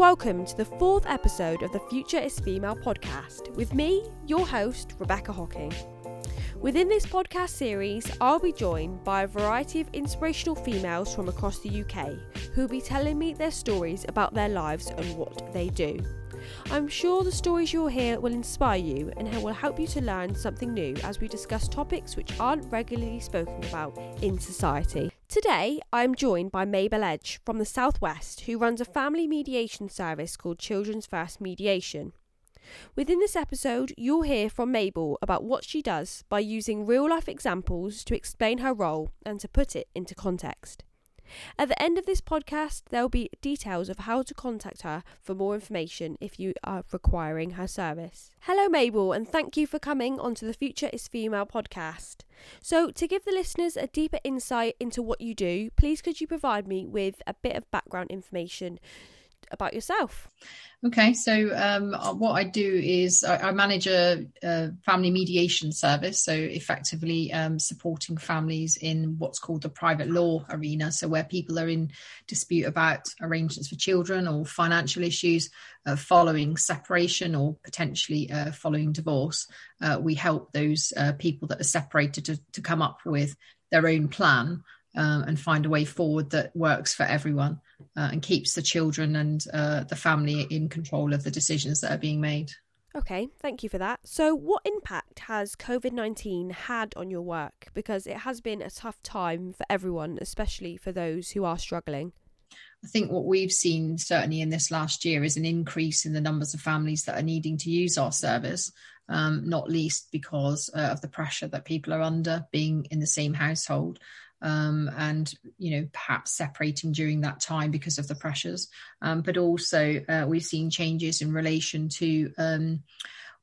welcome to the fourth episode of the Future is Female podcast with me, your host, Rebecca Hocking. Within this podcast series, I'll be joined by a variety of inspirational females from across the UK who will be telling me their stories about their lives and what they do. I'm sure the stories you'll hear will inspire you and will help you to learn something new as we discuss topics which aren't regularly spoken about in society. Today, I'm joined by Mabel Edge from the Southwest, who runs a family mediation service called Children's First Mediation. Within this episode, you'll hear from Mabel about what she does by using real life examples to explain her role and to put it into context. At the end of this podcast, there will be details of how to contact her for more information if you are requiring her service. Hello, Mabel, and thank you for coming onto the Future is Female podcast. So, to give the listeners a deeper insight into what you do, please could you provide me with a bit of background information about yourself? Okay, so um, uh, what I do is I, I manage a, a, family mediation service, so effectively um, supporting families in what's called the private law arena. So, where people are in dispute about arrangements for children or financial issues uh, following separation or potentially uh, following divorce, uh, we help those uh, people that are separated to, to come up with their own plan um, and find a way forward that works for everyone uh, and keeps the children and uh, the family in control of the decisions that are being made. Okay, thank you for that. So, what impact has COVID 19 had on your work? Because it has been a tough time for everyone, especially for those who are struggling. I think what we've seen certainly in this last year is an increase in the numbers of families that are needing to use our service, um, not least because uh, of the pressure that people are under being in the same household um, and you know perhaps separating during that time because of the pressures. Um, but also uh, we've seen changes in relation to um,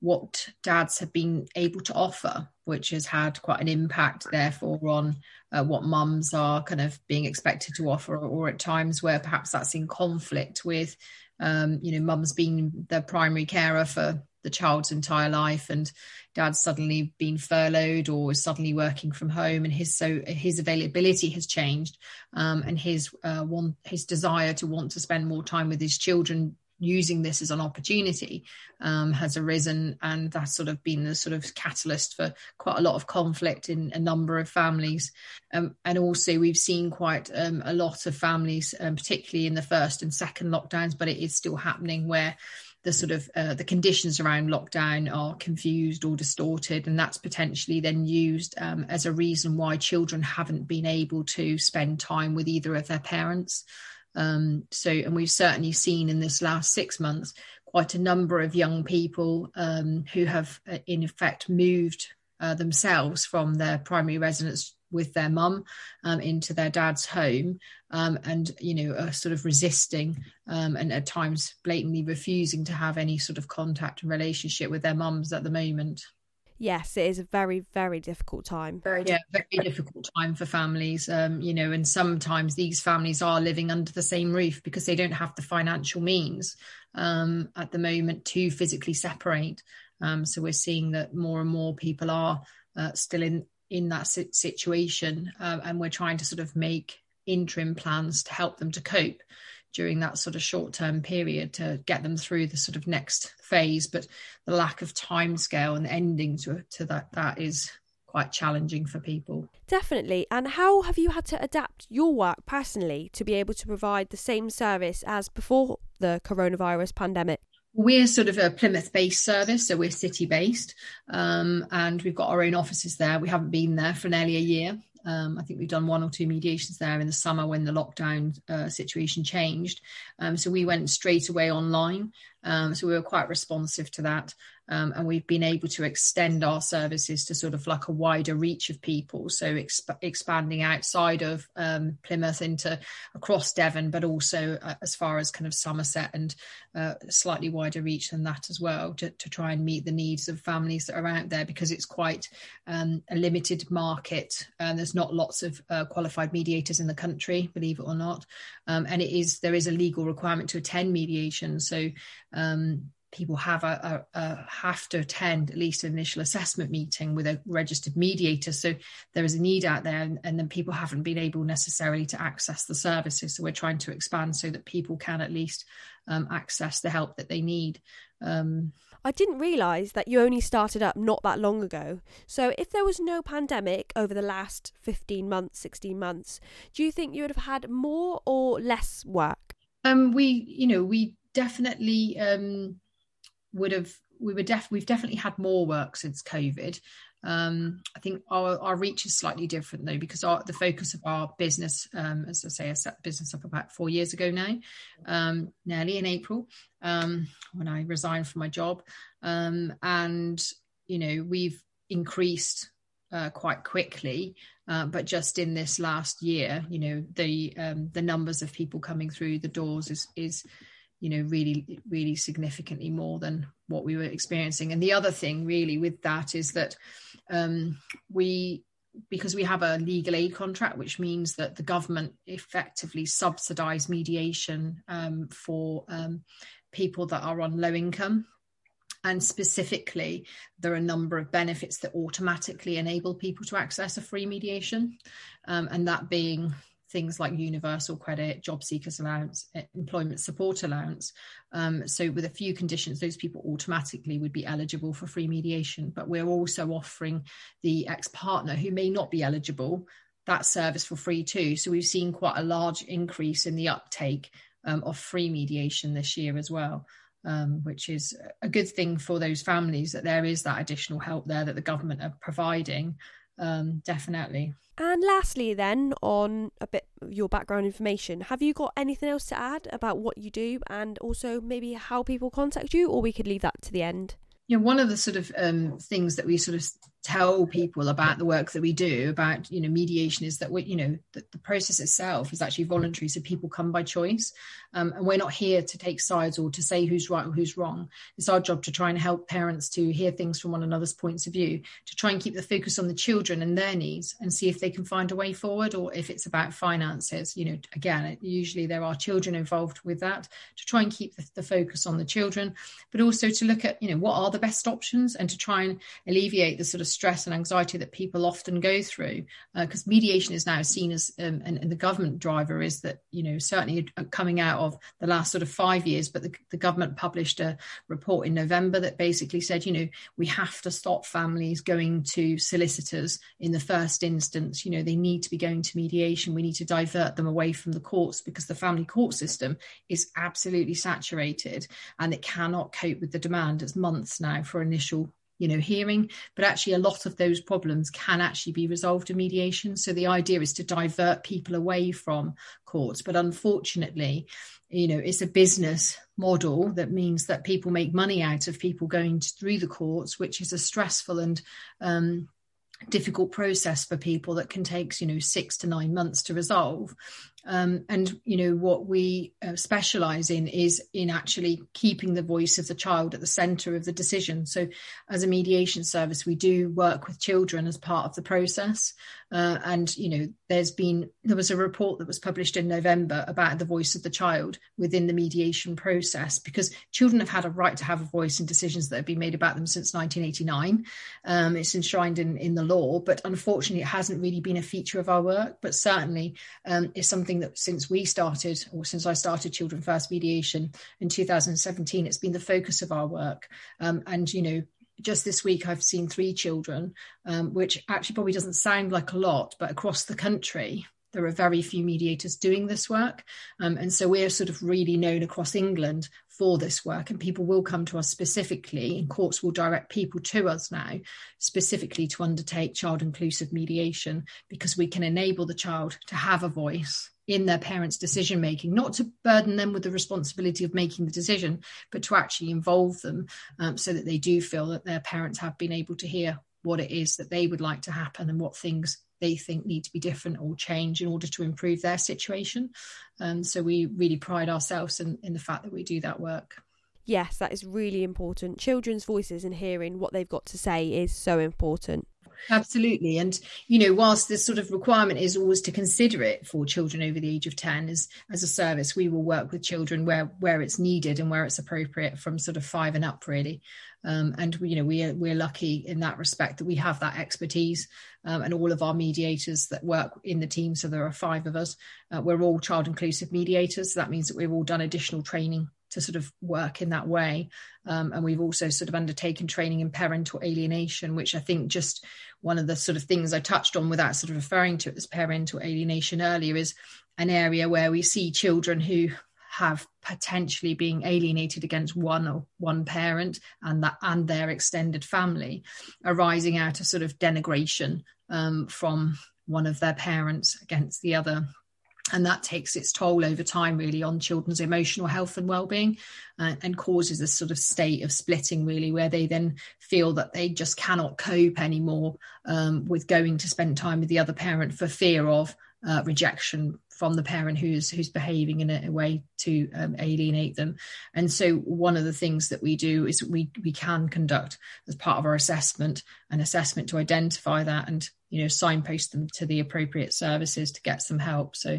what dads have been able to offer which has had quite an impact therefore on uh, what mums are kind of being expected to offer or at times where perhaps that's in conflict with um, you know mums being the primary carer for the child's entire life and dad's suddenly been furloughed or is suddenly working from home and his so his availability has changed um, and his uh, his desire to want to spend more time with his children using this as an opportunity um, has arisen and that's sort of been the sort of catalyst for quite a lot of conflict in a number of families. Um, and also we've seen quite um, a lot of families um, particularly in the first and second lockdowns but it is still happening where the sort of uh, the conditions around lockdown are confused or distorted and that's potentially then used um, as a reason why children haven't been able to spend time with either of their parents. Um, so and we've certainly seen in this last six months quite a number of young people um, who have uh, in effect moved uh, themselves from their primary residence with their mum um, into their dad's home um, and you know are sort of resisting um, and at times blatantly refusing to have any sort of contact and relationship with their mums at the moment. Yes it is a very very difficult time. Very yeah. very difficult time for families um, you know and sometimes these families are living under the same roof because they don't have the financial means um, at the moment to physically separate. Um, so we're seeing that more and more people are uh, still in in that situation um, and we're trying to sort of make interim plans to help them to cope during that sort of short term period to get them through the sort of next phase. But the lack of time scale and ending to, to that that is quite challenging for people. Definitely. And how have you had to adapt your work personally to be able to provide the same service as before the coronavirus pandemic we're sort of a Plymouth based service, so we're city based, um, and we've got our own offices there. We haven't been there for nearly a year. Um, I think we've done one or two mediations there in the summer when the lockdown uh, situation changed. Um, so we went straight away online. Um, so we were quite responsive to that. Um, and we've been able to extend our services to sort of like a wider reach of people. So exp- expanding outside of um, Plymouth into across Devon, but also uh, as far as kind of Somerset and uh, slightly wider reach than that as well to, to, try and meet the needs of families that are out there because it's quite um, a limited market. And there's not lots of uh, qualified mediators in the country, believe it or not. Um, and it is there is a legal requirement to attend mediation. So um, people have a, a, a, have to attend at least an initial assessment meeting with a registered mediator. So there is a need out there, and, and, then people haven't been able necessarily to access the services. So we're trying to expand so that people can at least um, access the help that they need. Um, I didn't realise that you only started up not that long ago. So, if there was no pandemic over the last 15 months, 16 months, do you think you would have had more or less work? Um, we, you know, we definitely um, would have. We were def- we've definitely had more work since COVID. Um, I think our, our reach is slightly different though, because our, the focus of our business, um, as I say, I set the business up about four years ago now, um, nearly in April, um, when I resigned from my job. Um, and, you know, we've increased uh, quite quickly. Uh, but just in this last year, you know, the um, the numbers of people coming through the doors is is you know really really significantly more than what we were experiencing and the other thing really with that is that um, we because we have a legal aid contract, which means that the government effectively subsidise mediation um, for um, people that are on low income. And specifically, there are a number of benefits that automatically enable people to access a free mediation, um, and that being things like universal credit, job seekers allowance, employment support allowance. Um, so, with a few conditions, those people automatically would be eligible for free mediation. But we're also offering the ex partner who may not be eligible that service for free too. So, we've seen quite a large increase in the uptake um, of free mediation this year as well. Um, which is a good thing for those families that there is that additional help there that the government are providing um, definitely. And lastly, then, on a bit of your background information, have you got anything else to add about what you do and also maybe how people contact you, or we could leave that to the end? Yeah, one of the sort of um, things that we sort of tell people about the work that we do about you know mediation is that we you know the, the process itself is actually voluntary so people come by choice. Um, and we're not here to take sides or to say who's right or who's wrong. It's our job to try and help parents to hear things from one another's points of view to try and keep the focus on the children and their needs and see if they can find a way forward or if it's about finances. You know again usually there are children involved with that to try and keep the, the focus on the children but also to look at you know what are the best options and to try and alleviate the sort of stress and anxiety that people often go through because uh, mediation is now seen as um, and, and, the government driver is that you know certainly coming out of the last sort of five years but the, the government published a report in november that basically said you know we have to stop families going to solicitors in the first instance. You know they need to be going to mediation. We need to divert them away from the courts because the family court system is absolutely saturated and it cannot cope with the demand. It's months now for initial you know hearing but actually a lot of those problems can actually be resolved in mediation. So the idea is to divert people away from courts. But unfortunately you know it's a business model that means that people make money out of people going through the courts which is a stressful and um, difficult process for people that can take you know six to nine months to resolve um, and you know what we uh, specialize in is in actually keeping the voice of the child at the center of the decision. So as a mediation service we do work with children as part of the process. Uh, and you know there's been there was a report that was published in november about the voice of the child within the mediation process because children have had a right to have a voice in decisions that have been made about them since 1989 um, it's enshrined in in the law but unfortunately it hasn't really been a feature of our work but certainly um, it's something that since we started, or since I started Children First Mediation in 2017, it's been the focus of our work. Um, and, you know, just this week I've seen three children, um, which actually probably doesn't sound like a lot, but across the country, there are very few mediators doing this work. Um, and so we're sort of really known across England for this work and people will come to us specifically and courts will direct people to us now specifically to undertake child inclusive mediation because we can enable the child to have a voice in their parents' decision making, not to burden them with the responsibility of making the decision, but to actually involve them um, so that they do feel that their parents have been able to hear what it is that they would like to happen and what things they think need to be different or change in order to improve their situation. Um, so we really pride ourselves in, in the fact that we do that work. Yes, that is really important. Children's voices and hearing what they've got to say is so important. Absolutely. And, you know, whilst this sort of requirement is always to consider it for children over the age of 10, as, as a service, we will work with children where, where it's needed and where it's appropriate from sort of five and up, really. Um, and you know we are, we're lucky in that respect that we have that expertise um, and all of our mediators that work in the team so there are five of us uh, we're all child inclusive mediators so that means that we've all done additional training to sort of work in that way. Um, and we've also sort of undertaken training in parental alienation, which I think just one of the sort of things I touched on without sort of referring to it as parental alienation earlier is an area where we see children who have potentially being alienated against one or one parent and that and their extended family arising out of sort of denigration um, from one of their parents against the other and that takes its toll over time really on children's emotional health and well-being uh, and causes a sort of state of splitting really where they then feel that they just cannot cope anymore um, with going to spend time with the other parent for fear of uh, rejection from the parent who's who's behaving in a, a way to um, alienate them. And so one of the things that we do is we we can conduct as part of our assessment an assessment to identify that and you know signpost them to the appropriate services to get some help so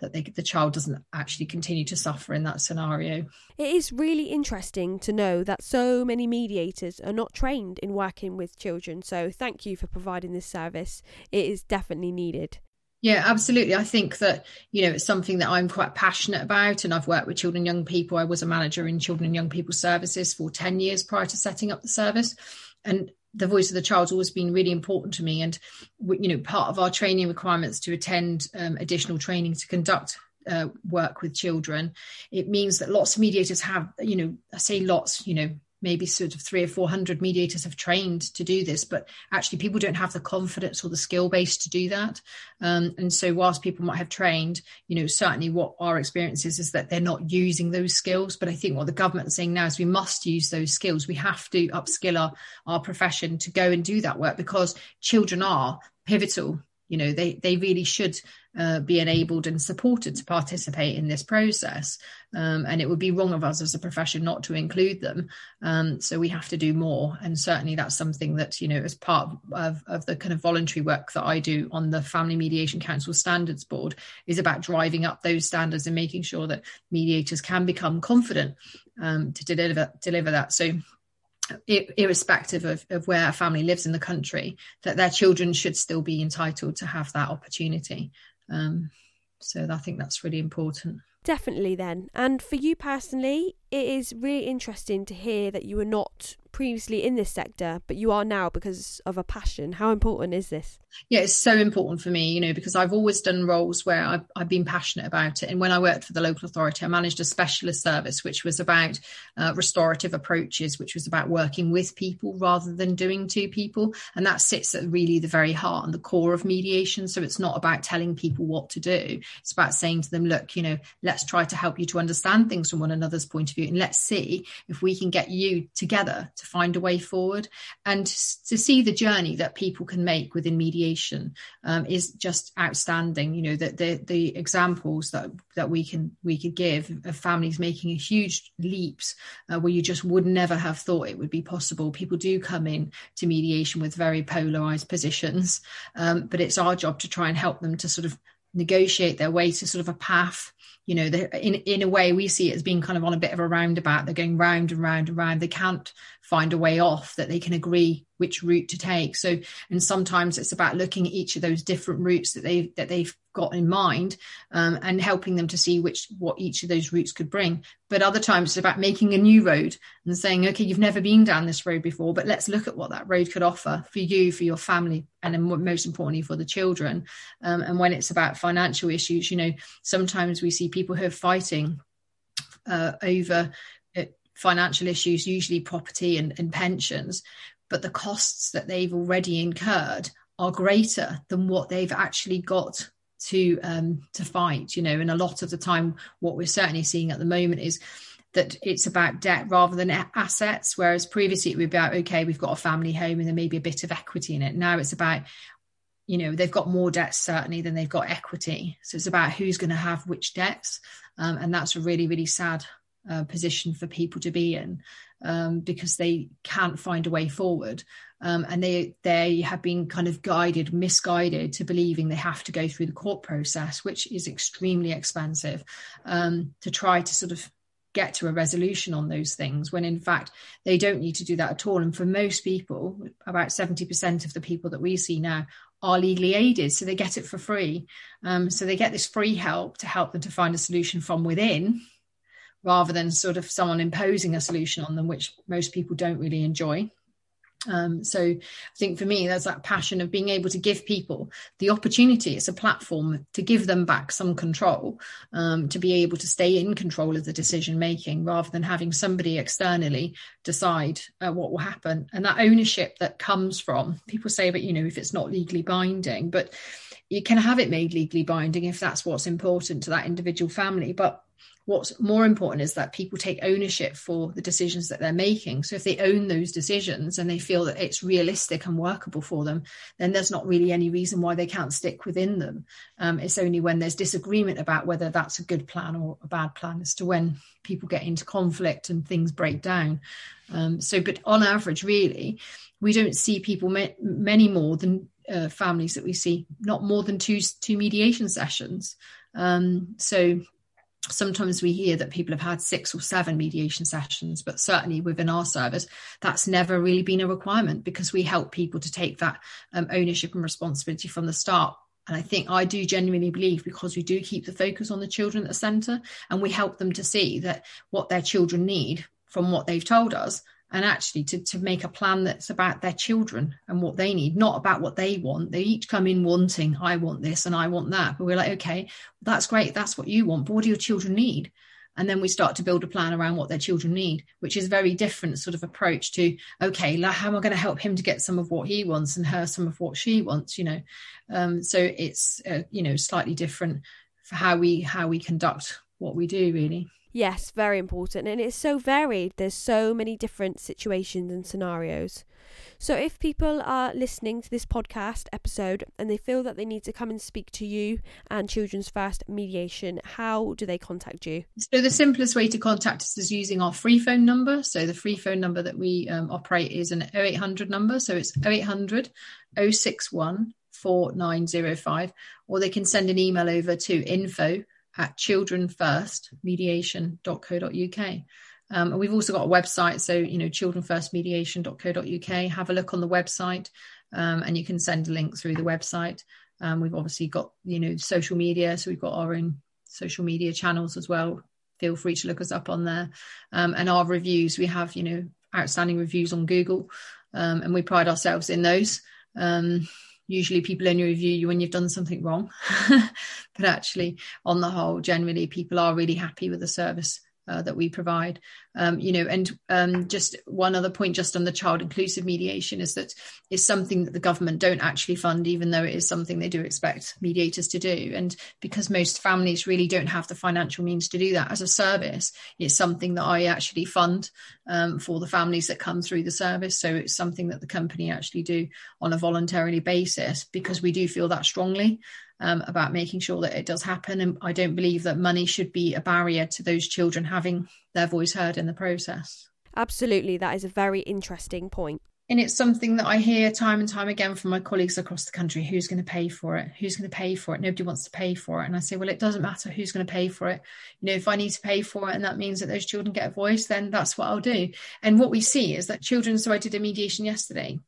that they, the child doesn't actually continue to suffer in that scenario. It is really interesting to know that so many mediators are not trained in working with children. So, thank you for providing this service. It is definitely needed. Yeah, absolutely. I think that, you know, it's something that I'm quite passionate about. And I've worked with children and young people. I was a manager in children and young people services for 10 years prior to setting up the service. And the voice of the child's always been really important to me. And you know, part of our training requirements to attend um, additional training to conduct uh, work with children, it means that lots of mediators have, you know, I say lots, you know, maybe sort of three or four hundred mediators have trained to do this, but actually people don't have the confidence or the skill base to do that. Um, and so, whilst people might have trained, you know, certainly what our experience is is that they're not using those skills. But I think what the government is saying now is we must use those skills. We have to upskill our, our profession to go and do that work because children are pivotal you know they they really should uh, be enabled and supported to participate in this process. Um, and it would be wrong of us as a profession not to include them. Um, so we have to do more. And certainly that's something that you know as part of, of the kind of voluntary work that i do on the family mediation council standards board is about driving up those standards and making sure that mediators can become confident um, to deliver deliver that. So irrespective of, of where a family lives in the country, that their children should still be entitled to have that opportunity. Um, so I think that's really important. Definitely, then. And for you personally, it is really interesting to hear that you were not previously in this sector, but you are now because of a passion. How important is this? Yeah, it's so important for me, you know, because I've always done roles where I've, I've been passionate about it. And when I worked for the local authority, I managed a specialist service, which was about uh, restorative approaches, which was about working with people rather than doing to people. And that sits at really the very heart and the core of mediation. So it's not about telling people what to do, it's about saying to them, look, you know, let's try to help you to understand things from one another's point of view. And let's see if we can get you together to find a way forward. And to see the journey that people can make within mediation um, is just outstanding. You know that the the examples that that we can we could give of families making a huge leaps uh, where you just would never have thought it would be possible. People do come in to mediation with very polarized positions um, but it's our job to try and help them to sort of negotiate their way to sort of a path you know in in a way we see it as being kind of on a bit of a roundabout. They're going round and round and round. They can't find a way off that they can agree which route to take. So and sometimes it's about looking at each of those different routes that they that they've got in mind um, and helping them to see which what each of those routes could bring. But other times it's about making a new road and saying okay you've never been down this road before but let's look at what that road could offer for you for your family and then most importantly for the children. Um, and when it's about financial issues you know sometimes we see people who are fighting uh, over uh, financial issues usually property and, and pensions but the costs that they've already incurred are greater than what they've actually got to um, to fight. You know, and a lot of the time, what we're certainly seeing at the moment is that it's about debt rather than assets. Whereas previously it would be about okay, we've got a family home and there may be a bit of equity in it. Now it's about you know they've got more debts certainly than they've got equity. So it's about who's going to have which debts, um, and that's a really really sad uh, position for people to be in um, because they can't find a way forward. Um, and they they have been kind of guided, misguided to believing they have to go through the court process, which is extremely expensive, um, to try to sort of get to a resolution on those things when in fact they don't need to do that at all. And for most people about 70% of the people that we see now are legally aided so they get it for free. Um, so they get this free help to help them to find a solution from within rather than sort of someone imposing a solution on them, which most people don't really enjoy. Um, so I think for me, there's that passion of being able to give people the opportunity. It's a platform to give them back some control, um, to be able to stay in control of the decision making rather than having somebody externally decide uh, what will happen. And that ownership that comes from people say, but you know, if it's not legally binding, but you can have it made legally binding if that's what's important to that individual family. But what's more important is that people take ownership for the decisions that they're making. So if they own those decisions and they feel that it's realistic and workable for them then there's not really any reason why they can't stick within them. Um, it's only when there's disagreement about whether that's a good plan or a bad plan as to when people get into conflict and things break down. Um, so but on average really we don't see people ma- many more than uh, families that we see not more than two two mediation sessions. Um, so sometimes we hear that people have had six or seven mediation sessions but certainly within our service that's never really been a requirement because we help people to take that um, ownership and responsibility from the start. And I think I do genuinely believe because we do keep the focus on the children at the centre and we help them to see that what their children need from what they've told us and actually to, to make a plan that's about their children and what they need, not about what they want. They each come in wanting, I want this and I want that. But we're like, okay, that's great. That's what you want. But what do your children need? And then we start to build a plan around what their children need, which is a very different sort of approach to, okay, how am I going to help him to get some of what he wants and her some of what she wants, you know? Um, so it's, uh, you know, slightly different for how we, how we conduct what we do really. Yes, very important. And it's so varied. There's so many different situations and scenarios. So if people are listening to this podcast episode and they feel that they need to come and speak to you and Children's First Mediation, how do they contact you? So the simplest way to contact us is using our free phone number. So the free phone number that we um, operate is an 0800 number. So it's 0800 061 4905. Or they can send an email over to info at childrenfirstmediation.co.uk. Um, and we've also got a website, so you know, childrenfirstmediation.co.uk. Have a look on the website, um, and you can send a link through the website. Um, we've obviously got you know social media, so we've got our own social media channels as well. Feel free to look us up on there, um, and our reviews. We have you know outstanding reviews on Google, um, and we pride ourselves in those. Usually people only review you when you've done something wrong but actually on the whole generally people are really happy with the service uh, that we provide. Um, you know, and um, just one other point, just on the child inclusive mediation, is that it's something that the government don't actually fund, even though it is something they do expect mediators to do. And because most families really don't have the financial means to do that as a service, it's something that I actually fund um, for the families that come through the service. So it's something that the company actually do on a voluntarily basis because we do feel that strongly um, about making sure that it does happen. And I don't believe that money should be a barrier to those children having their voice heard in the process. Absolutely, that is a very interesting point. And it's something that I hear time and time again from my colleagues across the country who's going to pay for it? Who's going to pay for it? Nobody wants to pay for it. And I say, well, it doesn't matter who's going to pay for it. You know, if I need to pay for it and that means that those children get a voice, then that's what I'll do. And what we see is that children, so I did a mediation yesterday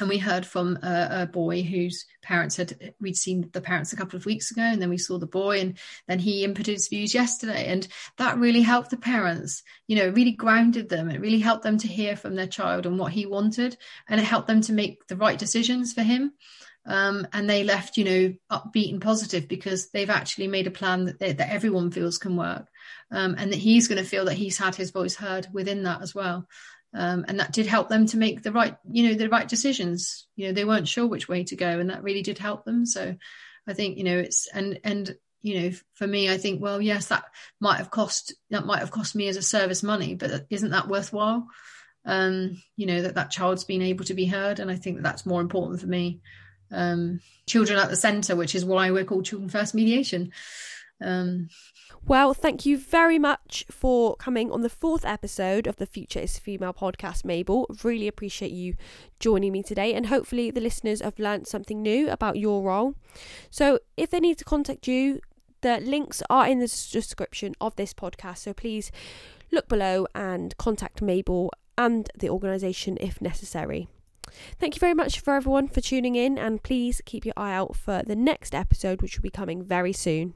and we heard from a, a, boy whose parents had we'd seen the parents a couple of weeks ago and then we saw the boy and then he inputted his views yesterday. And that really helped the parents you know really grounded them. It really helped them to hear from their child and what he wanted and it helped them to make the right decisions for him. Um, and they left you know upbeat and positive because they've actually made a plan that, they, that everyone feels can work um, and that he's going to feel that he's had his voice heard within that as well um, and that did help them to make the right you know the right decisions. You know they weren't sure which way to go and that really did help them. So i think you know it's and and you know for me i think well yes that might have cost that might have cost me as a service money but isn't that worthwhile? Um you know that that child's been able to be heard and i think that that's more important for me. Um children at the center which is why we're called children first mediation. Um, well, thank you very much for coming on the fourth episode of the Future is Female podcast, Mabel. Really appreciate you joining me today, and hopefully, the listeners have learned something new about your role. So, if they need to contact you, the links are in the description of this podcast. So, please look below and contact Mabel and the organisation if necessary. Thank you very much for everyone for tuning in, and please keep your eye out for the next episode, which will be coming very soon.